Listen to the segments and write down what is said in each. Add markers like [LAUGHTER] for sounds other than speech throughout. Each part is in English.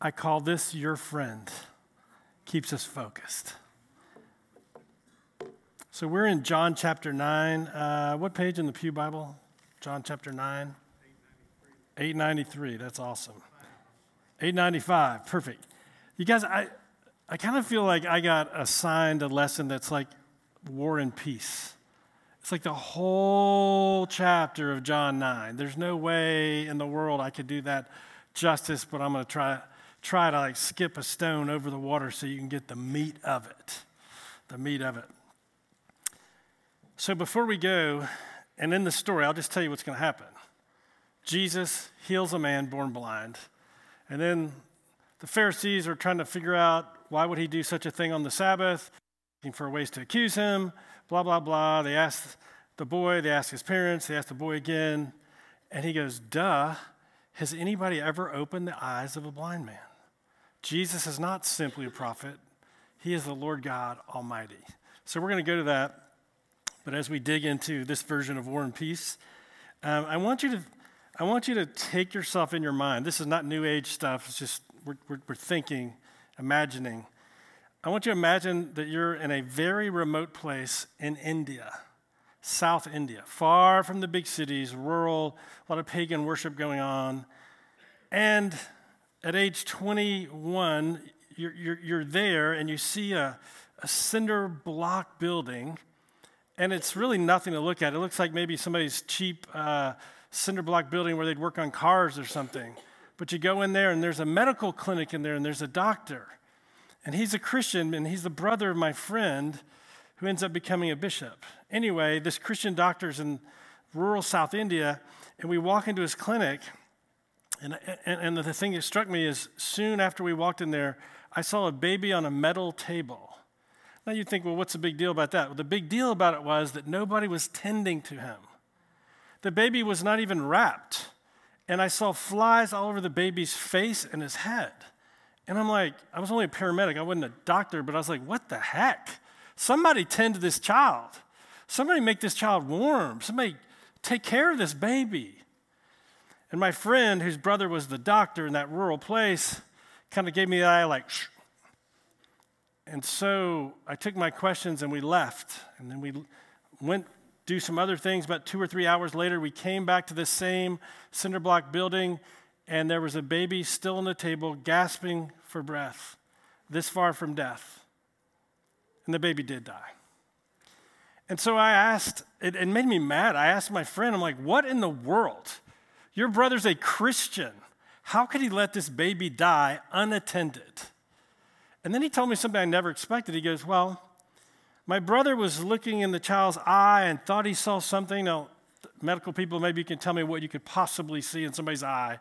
I call this your friend. Keeps us focused. So we're in John chapter 9. Uh, what page in the Pew Bible? John chapter 9? 893. 893. That's awesome. 895. Perfect. You guys, I, I kind of feel like I got assigned a lesson that's like war and peace. It's like the whole chapter of John 9. There's no way in the world I could do that justice, but I'm going to try, try to like skip a stone over the water so you can get the meat of it. The meat of it. So before we go, and in the story, I'll just tell you what's going to happen. Jesus heals a man born blind. And then the Pharisees are trying to figure out why would he do such a thing on the Sabbath, looking for ways to accuse him, blah, blah, blah. They ask the boy, they ask his parents, they ask the boy again, and he goes, duh, has anybody ever opened the eyes of a blind man? Jesus is not simply a prophet, he is the Lord God Almighty. So we're going to go to that. But as we dig into this version of War and Peace, um, I want you to I want you to take yourself in your mind. This is not New Age stuff. It's just we're, we're, we're thinking, imagining. I want you to imagine that you're in a very remote place in India, South India, far from the big cities, rural, a lot of pagan worship going on. And at age 21, you're, you're, you're there and you see a, a cinder block building and it's really nothing to look at. It looks like maybe somebody's cheap uh, cinder block building where they'd work on cars or something. But you go in there, and there's a medical clinic in there, and there's a doctor. And he's a Christian, and he's the brother of my friend who ends up becoming a bishop. Anyway, this Christian doctor's in rural South India, and we walk into his clinic. And, and, and the thing that struck me is soon after we walked in there, I saw a baby on a metal table. Now you think, well, what's the big deal about that? Well, the big deal about it was that nobody was tending to him. The baby was not even wrapped. And I saw flies all over the baby's face and his head. And I'm like, I was only a paramedic, I wasn't a doctor, but I was like, what the heck? Somebody tend to this child. Somebody make this child warm. Somebody take care of this baby. And my friend, whose brother was the doctor in that rural place, kind of gave me the eye like, Shh, and so I took my questions and we left. And then we went do some other things. About two or three hours later, we came back to the same cinder block building, and there was a baby still on the table, gasping for breath, this far from death. And the baby did die. And so I asked, it, it made me mad. I asked my friend, I'm like, what in the world? Your brother's a Christian. How could he let this baby die unattended? And then he told me something I never expected. He goes, Well, my brother was looking in the child's eye and thought he saw something. Now, medical people, maybe you can tell me what you could possibly see in somebody's eye.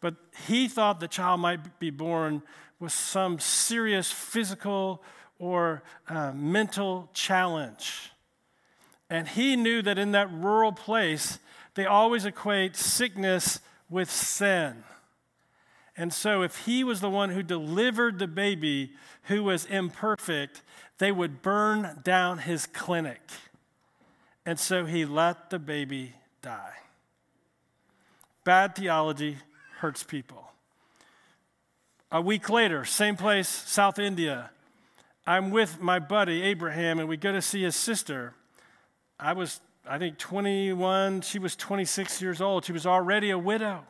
But he thought the child might be born with some serious physical or uh, mental challenge. And he knew that in that rural place, they always equate sickness with sin. And so, if he was the one who delivered the baby who was imperfect, they would burn down his clinic. And so, he let the baby die. Bad theology hurts people. A week later, same place, South India. I'm with my buddy Abraham, and we go to see his sister. I was, I think, 21. She was 26 years old. She was already a widow.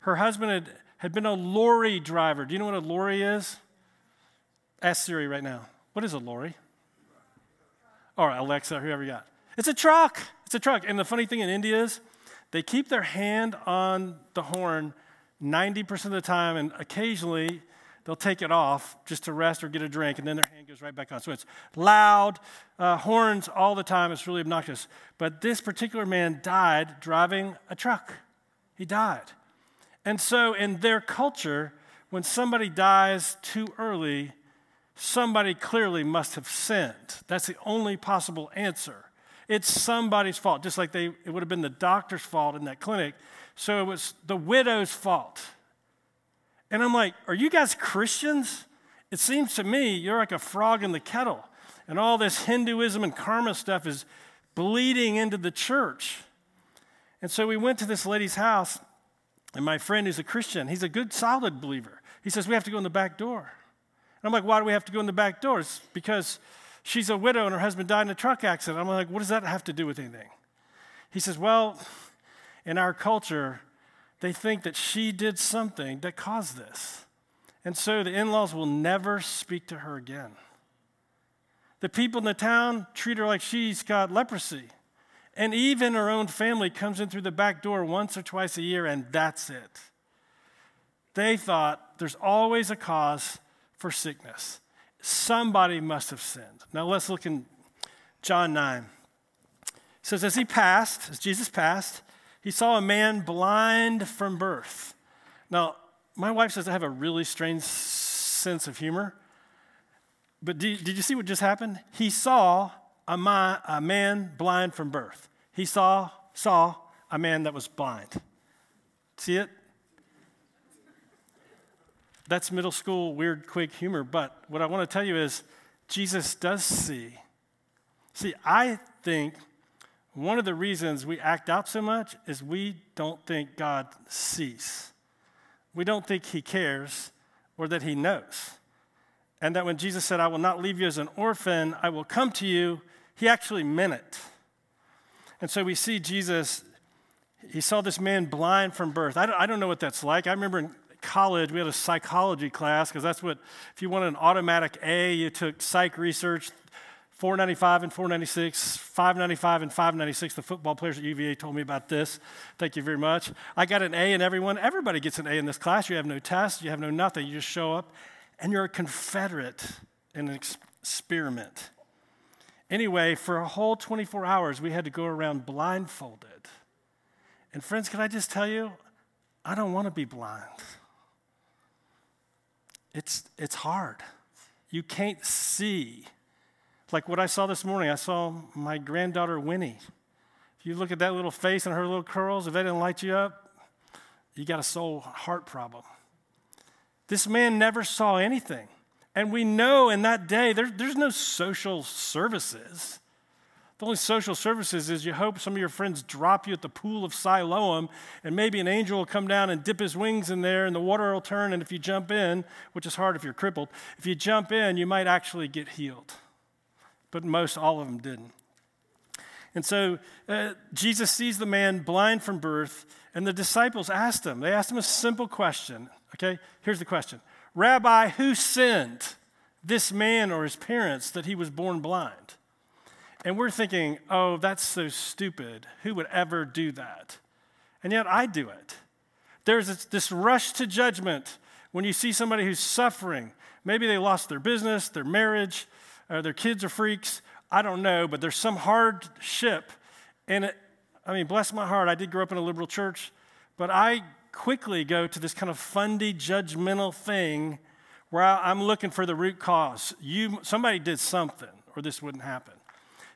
Her husband had had been a lorry driver. Do you know what a lorry is? Ask Siri right now. What is a lorry? Or Alexa, whoever you got. It's a truck. It's a truck. And the funny thing in India is they keep their hand on the horn 90% of the time, and occasionally they'll take it off just to rest or get a drink, and then their hand goes right back on. So it's loud, uh, horns all the time. It's really obnoxious. But this particular man died driving a truck. He died. And so, in their culture, when somebody dies too early, somebody clearly must have sinned. That's the only possible answer. It's somebody's fault, just like they, it would have been the doctor's fault in that clinic. So it was the widow's fault. And I'm like, are you guys Christians? It seems to me you're like a frog in the kettle. And all this Hinduism and karma stuff is bleeding into the church. And so we went to this lady's house, And my friend who's a Christian, he's a good, solid believer. He says, We have to go in the back door. And I'm like, Why do we have to go in the back door? It's because she's a widow and her husband died in a truck accident. I'm like, What does that have to do with anything? He says, Well, in our culture, they think that she did something that caused this. And so the in laws will never speak to her again. The people in the town treat her like she's got leprosy. And even her own family comes in through the back door once or twice a year, and that's it. They thought there's always a cause for sickness. Somebody must have sinned. Now let's look in John 9. It says, As he passed, as Jesus passed, he saw a man blind from birth. Now, my wife says I have a really strange sense of humor. But did, did you see what just happened? He saw a, ma, a man blind from birth. He saw, saw a man that was blind. See it? That's middle school weird, quick humor. But what I want to tell you is Jesus does see. See, I think one of the reasons we act out so much is we don't think God sees. We don't think He cares or that He knows. And that when Jesus said, I will not leave you as an orphan, I will come to you, He actually meant it. And so we see Jesus, he saw this man blind from birth. I don't, I don't know what that's like. I remember in college, we had a psychology class because that's what, if you wanted an automatic A, you took psych research, 495 and 496, 595 and 596. The football players at UVA told me about this. Thank you very much. I got an A in everyone. Everybody gets an A in this class. You have no test, you have no nothing. You just show up, and you're a Confederate in an experiment. Anyway, for a whole 24 hours, we had to go around blindfolded. And friends, can I just tell you, I don't want to be blind. It's, it's hard. You can't see like what I saw this morning, I saw my granddaughter Winnie. If you look at that little face and her little curls, if that didn't light you up, you got a soul heart problem. This man never saw anything. And we know in that day, there, there's no social services. The only social services is you hope some of your friends drop you at the pool of Siloam, and maybe an angel will come down and dip his wings in there, and the water will turn. And if you jump in, which is hard if you're crippled, if you jump in, you might actually get healed but most all of them didn't. And so uh, Jesus sees the man blind from birth, and the disciples asked him, they asked him a simple question. Okay, here's the question Rabbi, who sinned, this man or his parents, that he was born blind? And we're thinking, oh, that's so stupid. Who would ever do that? And yet I do it. There's this, this rush to judgment when you see somebody who's suffering. Maybe they lost their business, their marriage, or their kids are freaks. I don't know, but there's some hardship. And it, I mean, bless my heart, I did grow up in a liberal church, but I quickly go to this kind of fundy, judgmental thing where I'm looking for the root cause. You, somebody did something, or this wouldn't happen.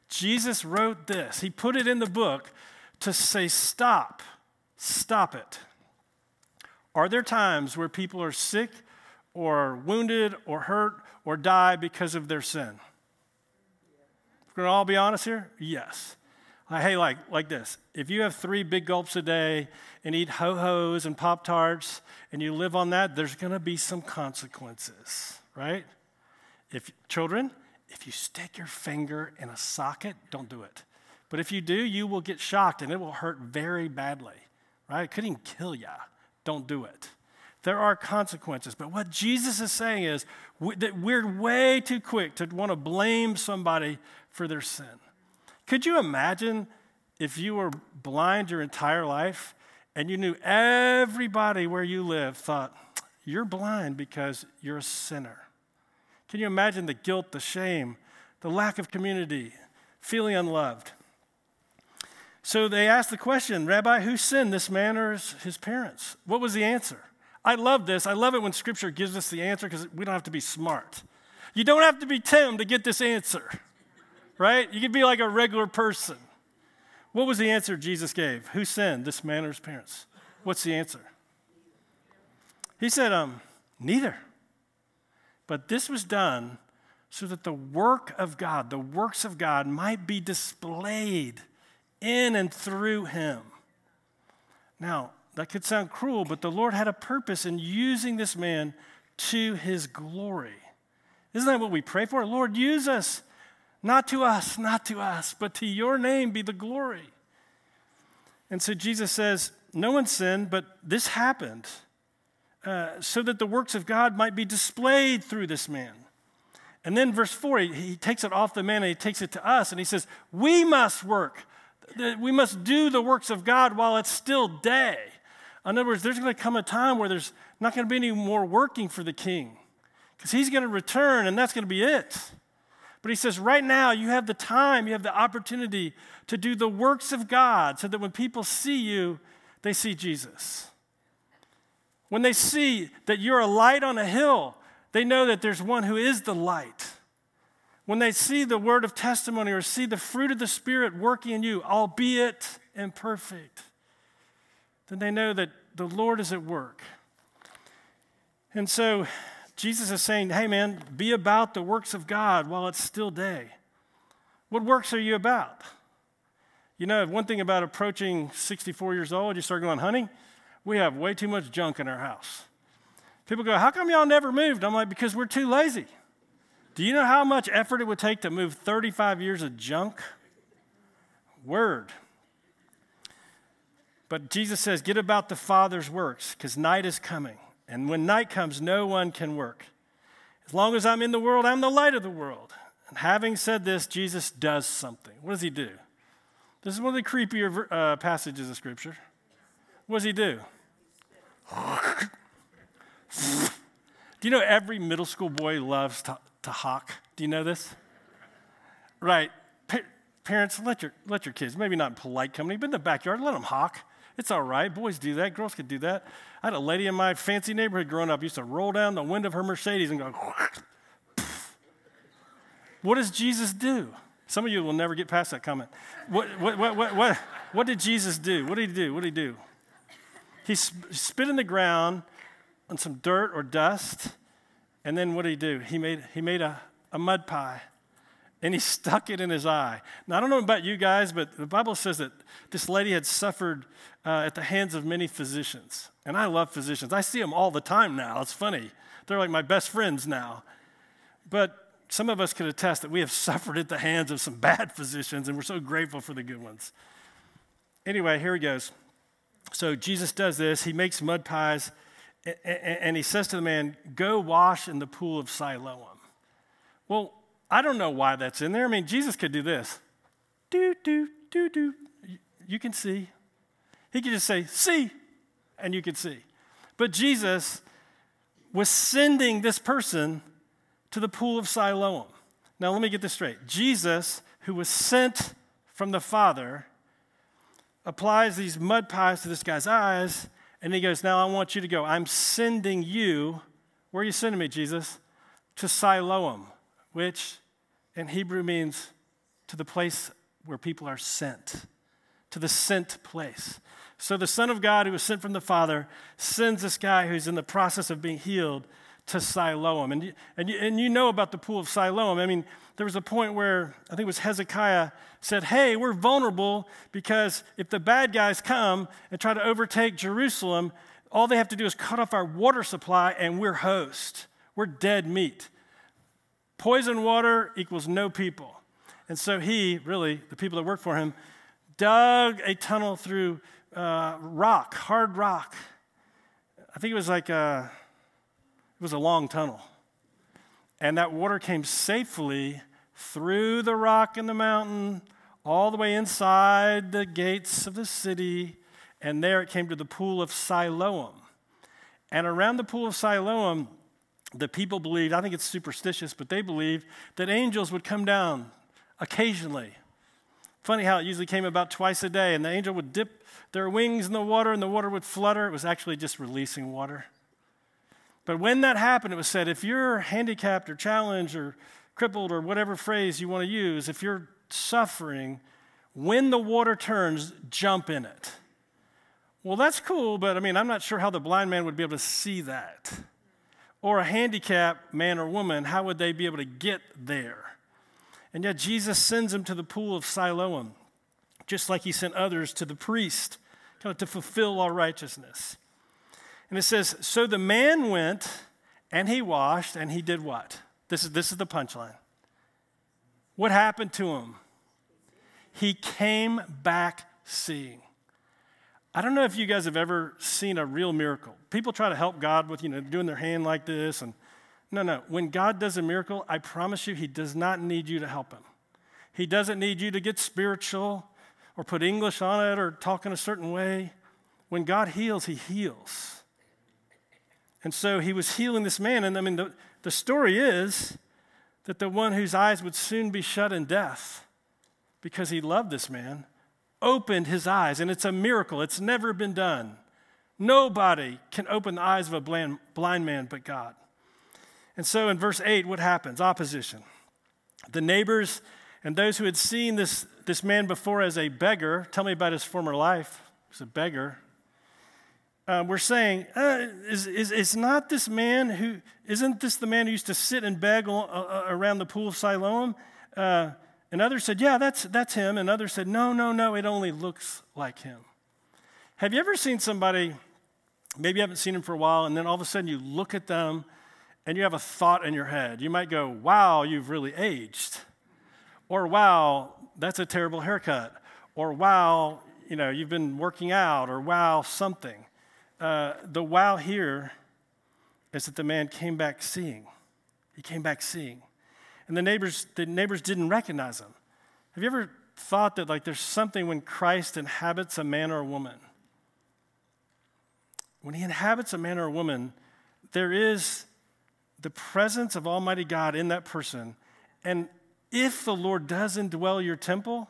Jesus wrote this. He put it in the book to say, stop, stop it. Are there times where people are sick or wounded or hurt or die because of their sin? We're going to all be honest here? Yes. Uh, hey, like, like this. If you have three big gulps a day and eat ho hos and Pop Tarts and you live on that, there's going to be some consequences, right? If children, if you stick your finger in a socket, don't do it. But if you do, you will get shocked and it will hurt very badly, right? It could even kill you. Don't do it. There are consequences. But what Jesus is saying is we, that we're way too quick to want to blame somebody for their sin. Could you imagine if you were blind your entire life and you knew everybody where you live thought, you're blind because you're a sinner? Can you imagine the guilt, the shame, the lack of community, feeling unloved? So they asked the question, Rabbi, who sinned, this man or his parents? What was the answer? I love this. I love it when Scripture gives us the answer because we don't have to be smart. You don't have to be Tim to get this answer, right? You can be like a regular person. What was the answer Jesus gave? Who sinned, this man or his parents? What's the answer? He said, um, neither. But this was done so that the work of God, the works of God, might be displayed in and through him. Now, that could sound cruel, but the Lord had a purpose in using this man to his glory. Isn't that what we pray for? Lord, use us, not to us, not to us, but to your name be the glory. And so Jesus says, No one sinned, but this happened uh, so that the works of God might be displayed through this man. And then verse 4, he, he takes it off the man and he takes it to us and he says, We must work. We must do the works of God while it's still day. In other words, there's going to come a time where there's not going to be any more working for the king because he's going to return and that's going to be it. But he says, right now, you have the time, you have the opportunity to do the works of God so that when people see you, they see Jesus. When they see that you're a light on a hill, they know that there's one who is the light. When they see the word of testimony or see the fruit of the Spirit working in you, albeit imperfect, then they know that the Lord is at work. And so Jesus is saying, hey man, be about the works of God while it's still day. What works are you about? You know, one thing about approaching 64 years old, you start going hunting, we have way too much junk in our house. People go, How come y'all never moved? I'm like, Because we're too lazy. Do you know how much effort it would take to move 35 years of junk? Word. But Jesus says, Get about the Father's works, because night is coming. And when night comes, no one can work. As long as I'm in the world, I'm the light of the world. And having said this, Jesus does something. What does he do? This is one of the creepier uh, passages of Scripture. What does he do? [LAUGHS] do you know every middle school boy loves to, to hawk? Do you know this? Right. Pa- parents, let your, let your kids, maybe not in polite company, but in the backyard, let them hawk. It's all right. Boys do that. Girls could do that. I had a lady in my fancy neighborhood growing up used to roll down the window of her Mercedes and go. what does Jesus do? Some of you will never get past that comment. What, what, what, what, what, what did Jesus do? What did he do? What did he do? He spit in the ground on some dirt or dust, and then what did he do? He made, he made a, a mud pie and he [LAUGHS] stuck it in his eye. Now, I don't know about you guys, but the Bible says that this lady had suffered uh, at the hands of many physicians. And I love physicians. I see them all the time now. It's funny. They're like my best friends now. But some of us can attest that we have [LAUGHS] suffered at the hands of some bad physicians, and we're so grateful for the good ones. Anyway, here he goes. So Jesus does this. He makes mud pies, and he says to the man, Go wash in the pool of Siloam. Well, I don't know why that's in there. I mean, Jesus could do this. Do, do, do, do. You can see. He could just say, see, and you could see. But Jesus was sending this person to the pool of Siloam. Now, let me get this straight. Jesus, who was sent from the Father, applies these mud pies to this guy's eyes, and he goes, Now I want you to go. I'm sending you. Where are you sending me, Jesus? To Siloam which in Hebrew means to the place where people are sent, to the sent place. So the Son of God, who was sent from the Father, sends this guy who's in the process of being healed to Siloam. And and, you, and you know about the pool of Siloam. I mean, there was a point where I think it was Hezekiah said, Hey, we're vulnerable because if the bad guys come and try to overtake Jerusalem, all they have to do is cut off our water supply and we're host. We're dead meat. Poison water equals no people. And so he, really, the people that worked for him, dug a tunnel through uh, rock, hard rock. I think it was like a, it was a long tunnel. And that water came safely through the rock in the mountain, all the way inside the gates of the city, and there it came to the pool of Siloam. And around the pool of Siloam, the people believed, I think it's superstitious, but they believed that angels would come down occasionally. Funny how it usually came about twice a day, and the angel would dip their wings in the water and the water would flutter. It was actually just releasing water. But when that happened, it was said if you're handicapped or challenged or crippled or whatever phrase you want to use, if you're suffering, when the water turns, jump in it. Well, that's cool, but I mean, I'm not sure how the blind man would be able to see that or a handicapped man or woman, how would they be able to get there? And yet Jesus sends them to the pool of Siloam, just like he sent others to the priest. kind of to fulfill all righteousness. And it says, So the man went and he washed and he did what? This is, this is the punchline. What happened to him? He came back seeing. I don't know if you guys have ever seen a real miracle. People try to help God with, you know, doing their hand like this. And no, no. When God does a miracle, I promise you, He does not need you to help Him. He doesn't need you to get spiritual or put English on it or talk in a certain way. When God heals, He heals. And so He was healing this man. And I mean, the, the story is that the one whose eyes would soon be shut in death because He loved this man opened his eyes, and it's a miracle. It's never been done. Nobody can open the eyes of a blind, blind man but God. And so in verse 8, what happens? Opposition. The neighbors and those who had seen this, this man before as a beggar, tell me about his former life. He was a beggar. Uh, we're saying, uh, is, is, is not this man who, isn't this the man who used to sit and beg uh, uh around the pool of Siloam? And others said, Yeah, that's, that's him. And others said, No, no, no, it only looks like him. Have you ever seen somebody, maybe you haven't seen him for a while, and then all of a sudden you look at them and you have a thought in your head? You might go, Wow, you've really aged. Or, Wow, that's a terrible haircut. Or, Wow, you know, you've been working out. Or, Wow, something. Uh, the wow here is that the man came back seeing. He came back seeing and the neighbors, the neighbors didn't recognize him. Have you ever thought that like there's something when Christ inhabits a man or a woman? When he inhabits a man or a woman, there is the presence of Almighty God in that person. And if the Lord does indwell your temple,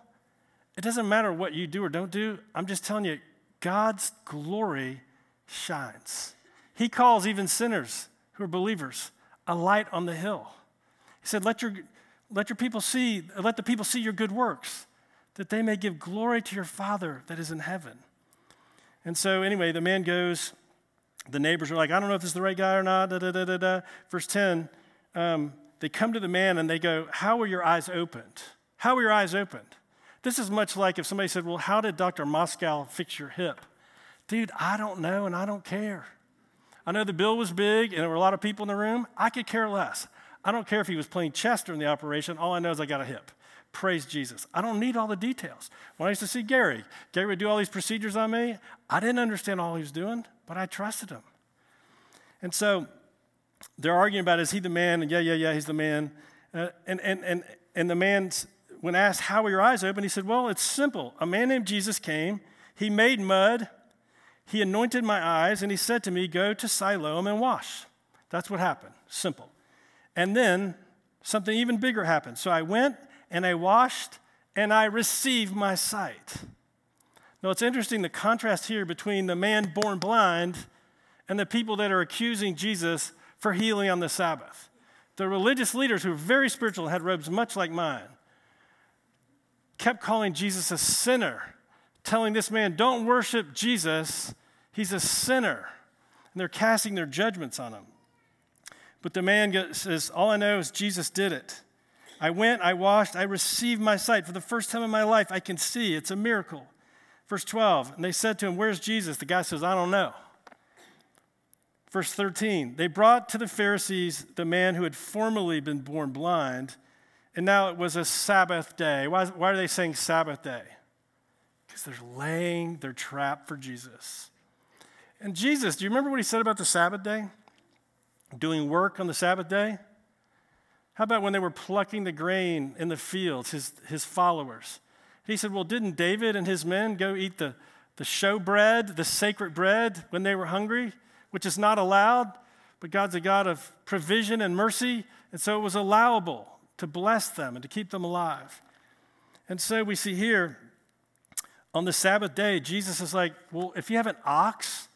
it doesn't matter what you do or don't do. I'm just telling you, God's glory shines. He calls even sinners who are believers a light on the hill. He said, Let your, let your people see, let the people see your good works, that they may give glory to your Father that is in heaven. And so, anyway, the man goes. The neighbors are like, I don't know if this is the right guy or not. Da, da, da, da, da. Verse 10, um, they come to the man and they go, How were your eyes opened? How were your eyes opened? This is much like if somebody said, Well, how did Dr. Moscow fix your hip? Dude, I don't know and I don't care. I know the bill was big and there were a lot of people in the room. I could care less. I don't care if he was playing chess during the operation. All I know is I got a hip. Praise Jesus. I don't need all the details. When I used to see Gary, Gary would do all these procedures on me. I didn't understand all he was doing, but I trusted him. And so they're arguing about is he the man? And yeah, yeah, yeah, he's the man. Uh, and, and, and, and the man, when asked, How were your eyes open? He said, Well, it's simple. A man named Jesus came, he made mud, he anointed my eyes, and he said to me, Go to Siloam and wash. That's what happened. Simple. And then something even bigger happened. So I went and I washed and I received my sight. Now it's interesting the contrast here between the man born blind and the people that are accusing Jesus for healing on the Sabbath. The religious leaders who were very spiritual had robes much like mine kept calling Jesus a sinner, telling this man, Don't worship Jesus, he's a sinner. And they're casting their judgments on him. But the man says, All I know is Jesus did it. I went, I washed, I received my sight. For the first time in my life, I can see. It's a miracle. Verse 12, and they said to him, Where's Jesus? The guy says, I don't know. Verse 13, they brought to the Pharisees the man who had formerly been born blind, and now it was a Sabbath day. Why, why are they saying Sabbath day? Because they're laying their trap for Jesus. And Jesus, do you remember what he said about the Sabbath day? Doing work on the Sabbath day? How about when they were plucking the grain in the fields, his, his followers? He said, Well, didn't David and his men go eat the, the show bread, the sacred bread, when they were hungry, which is not allowed? But God's a God of provision and mercy, and so it was allowable to bless them and to keep them alive. And so we see here on the Sabbath day, Jesus is like, Well, if you have an ox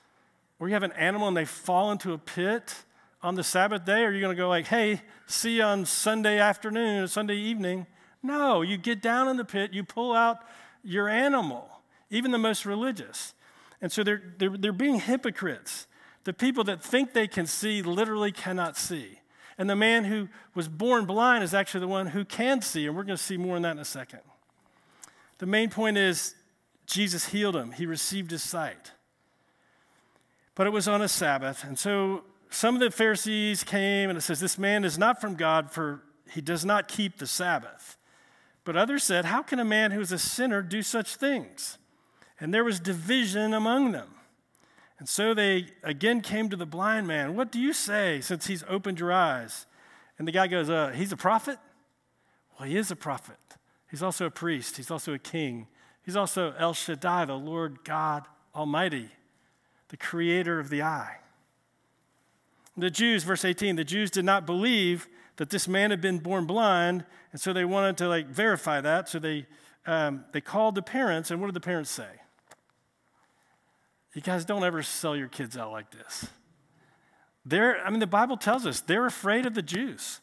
or you have an animal and they fall into a pit, on the Sabbath day? Or are you going to go like, hey, see you on Sunday afternoon Sunday evening? No, you get down in the pit, you pull out your animal, even the most religious. And so they're, they're, they're being hypocrites. The people that think they can see literally cannot see. And the man who was born blind is actually the one who can see, and we're going to see more on that in a second. The main point is Jesus healed him, he received his sight. But it was on a Sabbath. And so some of the Pharisees came and it says, This man is not from God, for he does not keep the Sabbath. But others said, How can a man who is a sinner do such things? And there was division among them. And so they again came to the blind man. What do you say since he's opened your eyes? And the guy goes, uh, He's a prophet? Well, he is a prophet. He's also a priest, he's also a king. He's also El Shaddai, the Lord God Almighty, the creator of the eye. The Jews, verse 18, the Jews did not believe that this man had been born blind, and so they wanted to like verify that. So they, um, they called the parents, and what did the parents say? You guys don't ever sell your kids out like this. They're, I mean, the Bible tells us they're afraid of the Jews.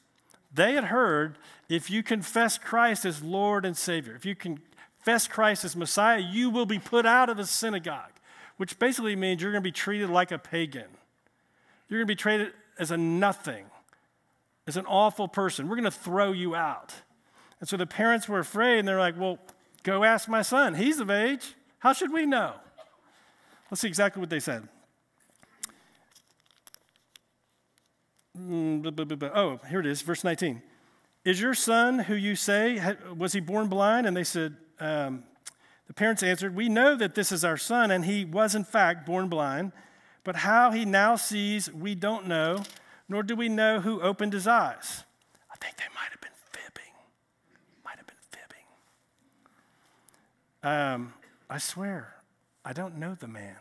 They had heard if you confess Christ as Lord and Savior, if you confess Christ as Messiah, you will be put out of the synagogue, which basically means you're going to be treated like a pagan. You're going to be treated as a nothing, as an awful person. We're going to throw you out. And so the parents were afraid, and they're like, well, go ask my son. He's of age. How should we know? Let's see exactly what they said. Mm, oh, here it is, verse 19. Is your son who you say, was he born blind? And they said, um, the parents answered, We know that this is our son, and he was in fact born blind, but how he now sees, we don't know, nor do we know who opened his eyes. I think they might have been fibbing. Might have been fibbing. Um, I swear, I don't know the man.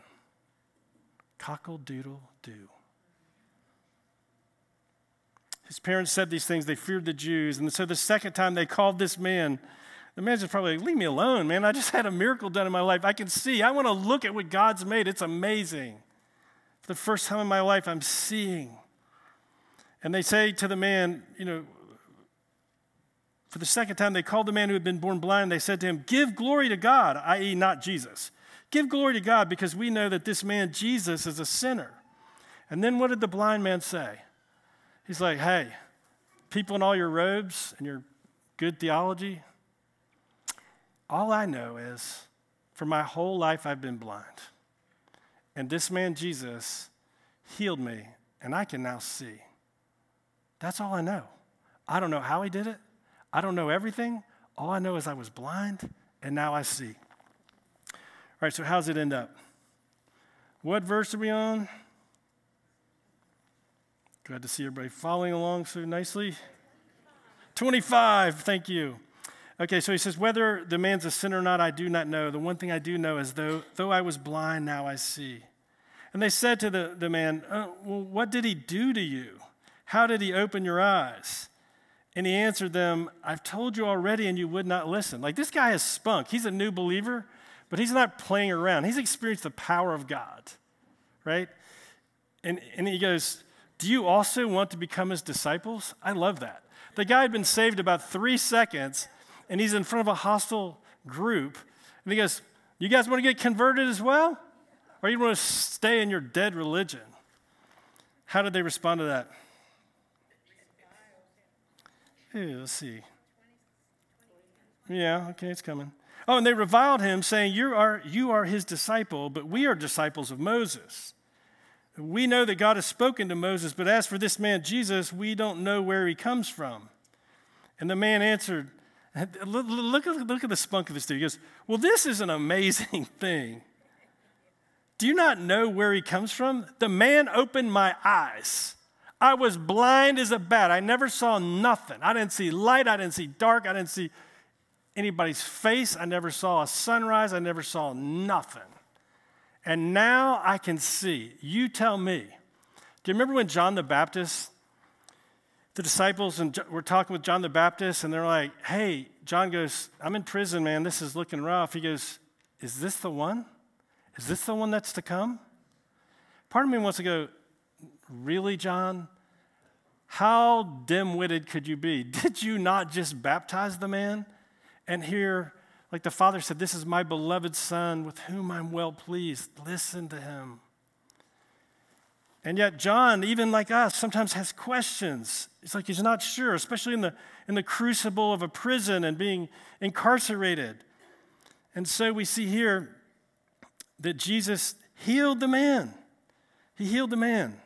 Cockle doodle doo. His parents said these things, they feared the Jews. And so the second time they called this man, the man's just probably like, leave me alone, man. I just had a miracle done in my life. I can see. I want to look at what God's made. It's amazing. For the first time in my life, I'm seeing. And they say to the man, you know, for the second time, they called the man who had been born blind. They said to him, Give glory to God, i.e., not Jesus. Give glory to God because we know that this man, Jesus, is a sinner. And then what did the blind man say? He's like, Hey, people in all your robes and your good theology, all I know is for my whole life I've been blind. And this man, Jesus, healed me, and I can now see. That's all I know. I don't know how he did it. I don't know everything. All I know is I was blind, and now I see. All right, so how's it end up? What verse are we on? Glad to see everybody following along so nicely. 25, thank you. Okay, so he says, Whether the man's a sinner or not, I do not know. The one thing I do know is, though, though I was blind, now I see. And they said to the, the man, oh, Well, what did he do to you? How did he open your eyes? And he answered them, I've told you already, and you would not listen. Like this guy has spunk. He's a new believer, but he's not playing around. He's experienced the power of God, right? And, and he goes, Do you also want to become his disciples? I love that. The guy had been saved about three seconds and he's in front of a hostile group. And he goes, You guys want to get converted as well? Or you want to stay in your dead religion? How did they respond to that? Hey, let's see. Yeah, okay, it's coming. Oh, and they reviled him, saying, you are, you are his disciple, but we are disciples of Moses. We know that God has spoken to Moses, but as for this man Jesus, we don't know where he comes from. And the man answered, look, look at the spunk of this dude. He goes, Well, this is an amazing [LAUGHS] thing. Do you not know where he comes from? The man opened my eyes. I was blind as a bat. I never saw nothing. I didn't see light. I didn't see dark. I didn't see anybody's face. I never saw a sunrise. I never saw nothing. And now I can see. You tell me. Do you remember when John the Baptist the disciples and we're talking with John the Baptist, and they're like, hey, John goes, I'm in prison, man. This is looking rough. He goes, Is this the one? Is this the one that's to come? Part of me wants to go, Really, John? How dim witted could you be? [LAUGHS] Did you not just baptize the man? And here, like the Father said, This is my beloved Son with whom I'm well pleased. Listen to him. And yet, John, even like us, sometimes has questions. It's like he's not sure, especially in the, in the crucible of a prison and being incarcerated. And so we see here that Jesus healed the man. He healed the man.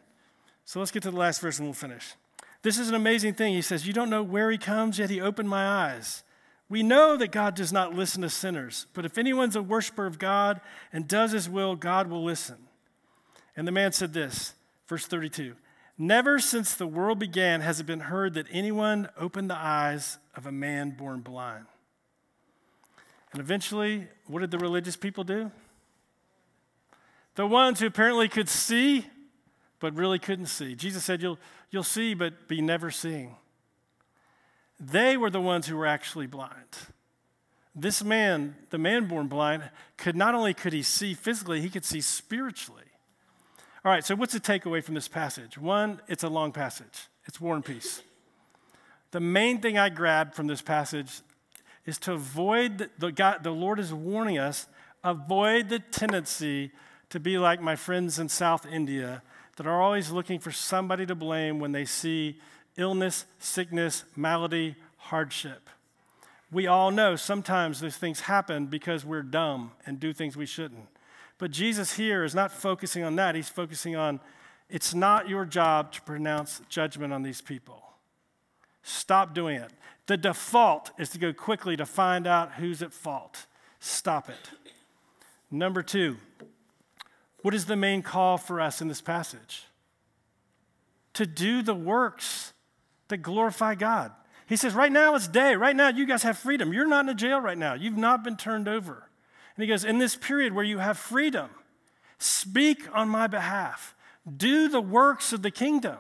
So let's get to the last verse and we'll finish. This is an amazing thing. He says, You don't know where he comes, yet he opened my eyes. We know that God does not listen to sinners, but if anyone's a worshiper of God and does his will, God will listen. And the man said this, verse 32 Never since the world began has it been heard that anyone opened the eyes of a man born blind. And eventually, what did the religious people do? The ones who apparently could see, but really couldn't see. Jesus said, You'll, you'll see, but be never seeing. They were the ones who were actually blind. This man, the man born blind, could not only could he see physically, he could see spiritually. All right, so what's the takeaway from this passage? One, it's a long passage. It's War and Peace. The main thing I grabbed from this passage is to avoid the God, the Lord is warning us, avoid the tendency to be like my friends in South India that are always looking for somebody to blame when they see illness, sickness, malady, hardship. We all know sometimes those things happen because we're dumb and do things we shouldn't. But Jesus here is not focusing on that. He's focusing on it's not your job to pronounce judgment on these people. Stop doing it. The default is to go quickly to find out who's at fault. Stop it. Number two, what is the main call for us in this passage? To do the works that glorify God. He says, right now it's day. Right now you guys have freedom. You're not in a jail right now. You've not been turned over. And he goes, in this period where you have freedom, speak on my behalf. Do the works of the kingdom.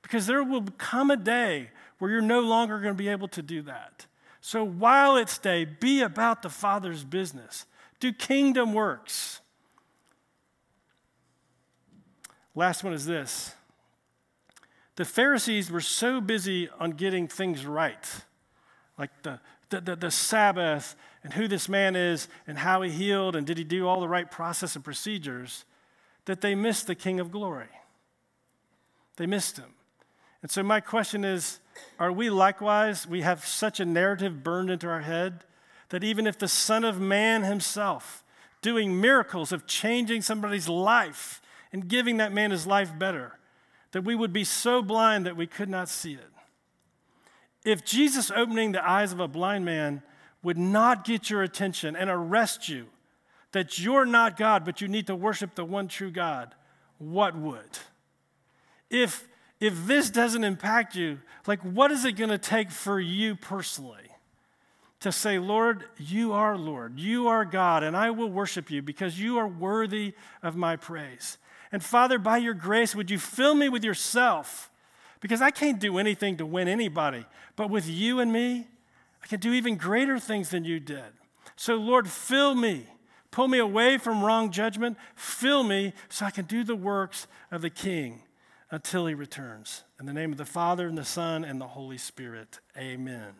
Because there will come a day where you're no longer going to be able to do that. So while it's day, be about the Father's business. Do kingdom works. Last one is this the Pharisees were so busy on getting things right, like the, the, the, the, Sabbath and who this man is and how he healed and did he do all the right process and procedures, that they missed the King of Glory. They missed him. And so, my question is are we likewise, we have such a narrative burned into our head that even if the Son of Man himself, doing miracles of changing somebody's life and giving that man his life better, that we would be so blind that we could not see it. If Jesus opening the eyes of a blind man would not get your attention and arrest you that you're not God, but you need to worship the one true God, what would? If if this doesn't impact you, like what is it going to take for you personally to say, Lord, you are Lord, you are God, and I will worship you because you are worthy of my praise. And Father, by your grace, would you fill me with yourself? Because I can't do anything to win anybody, but with you and me, I can do even greater things than you did. So, Lord, fill me. Pull me away from wrong judgment. Fill me so I can do the works of the King until he returns. In the name of the Father, and the Son, and the Holy Spirit, amen.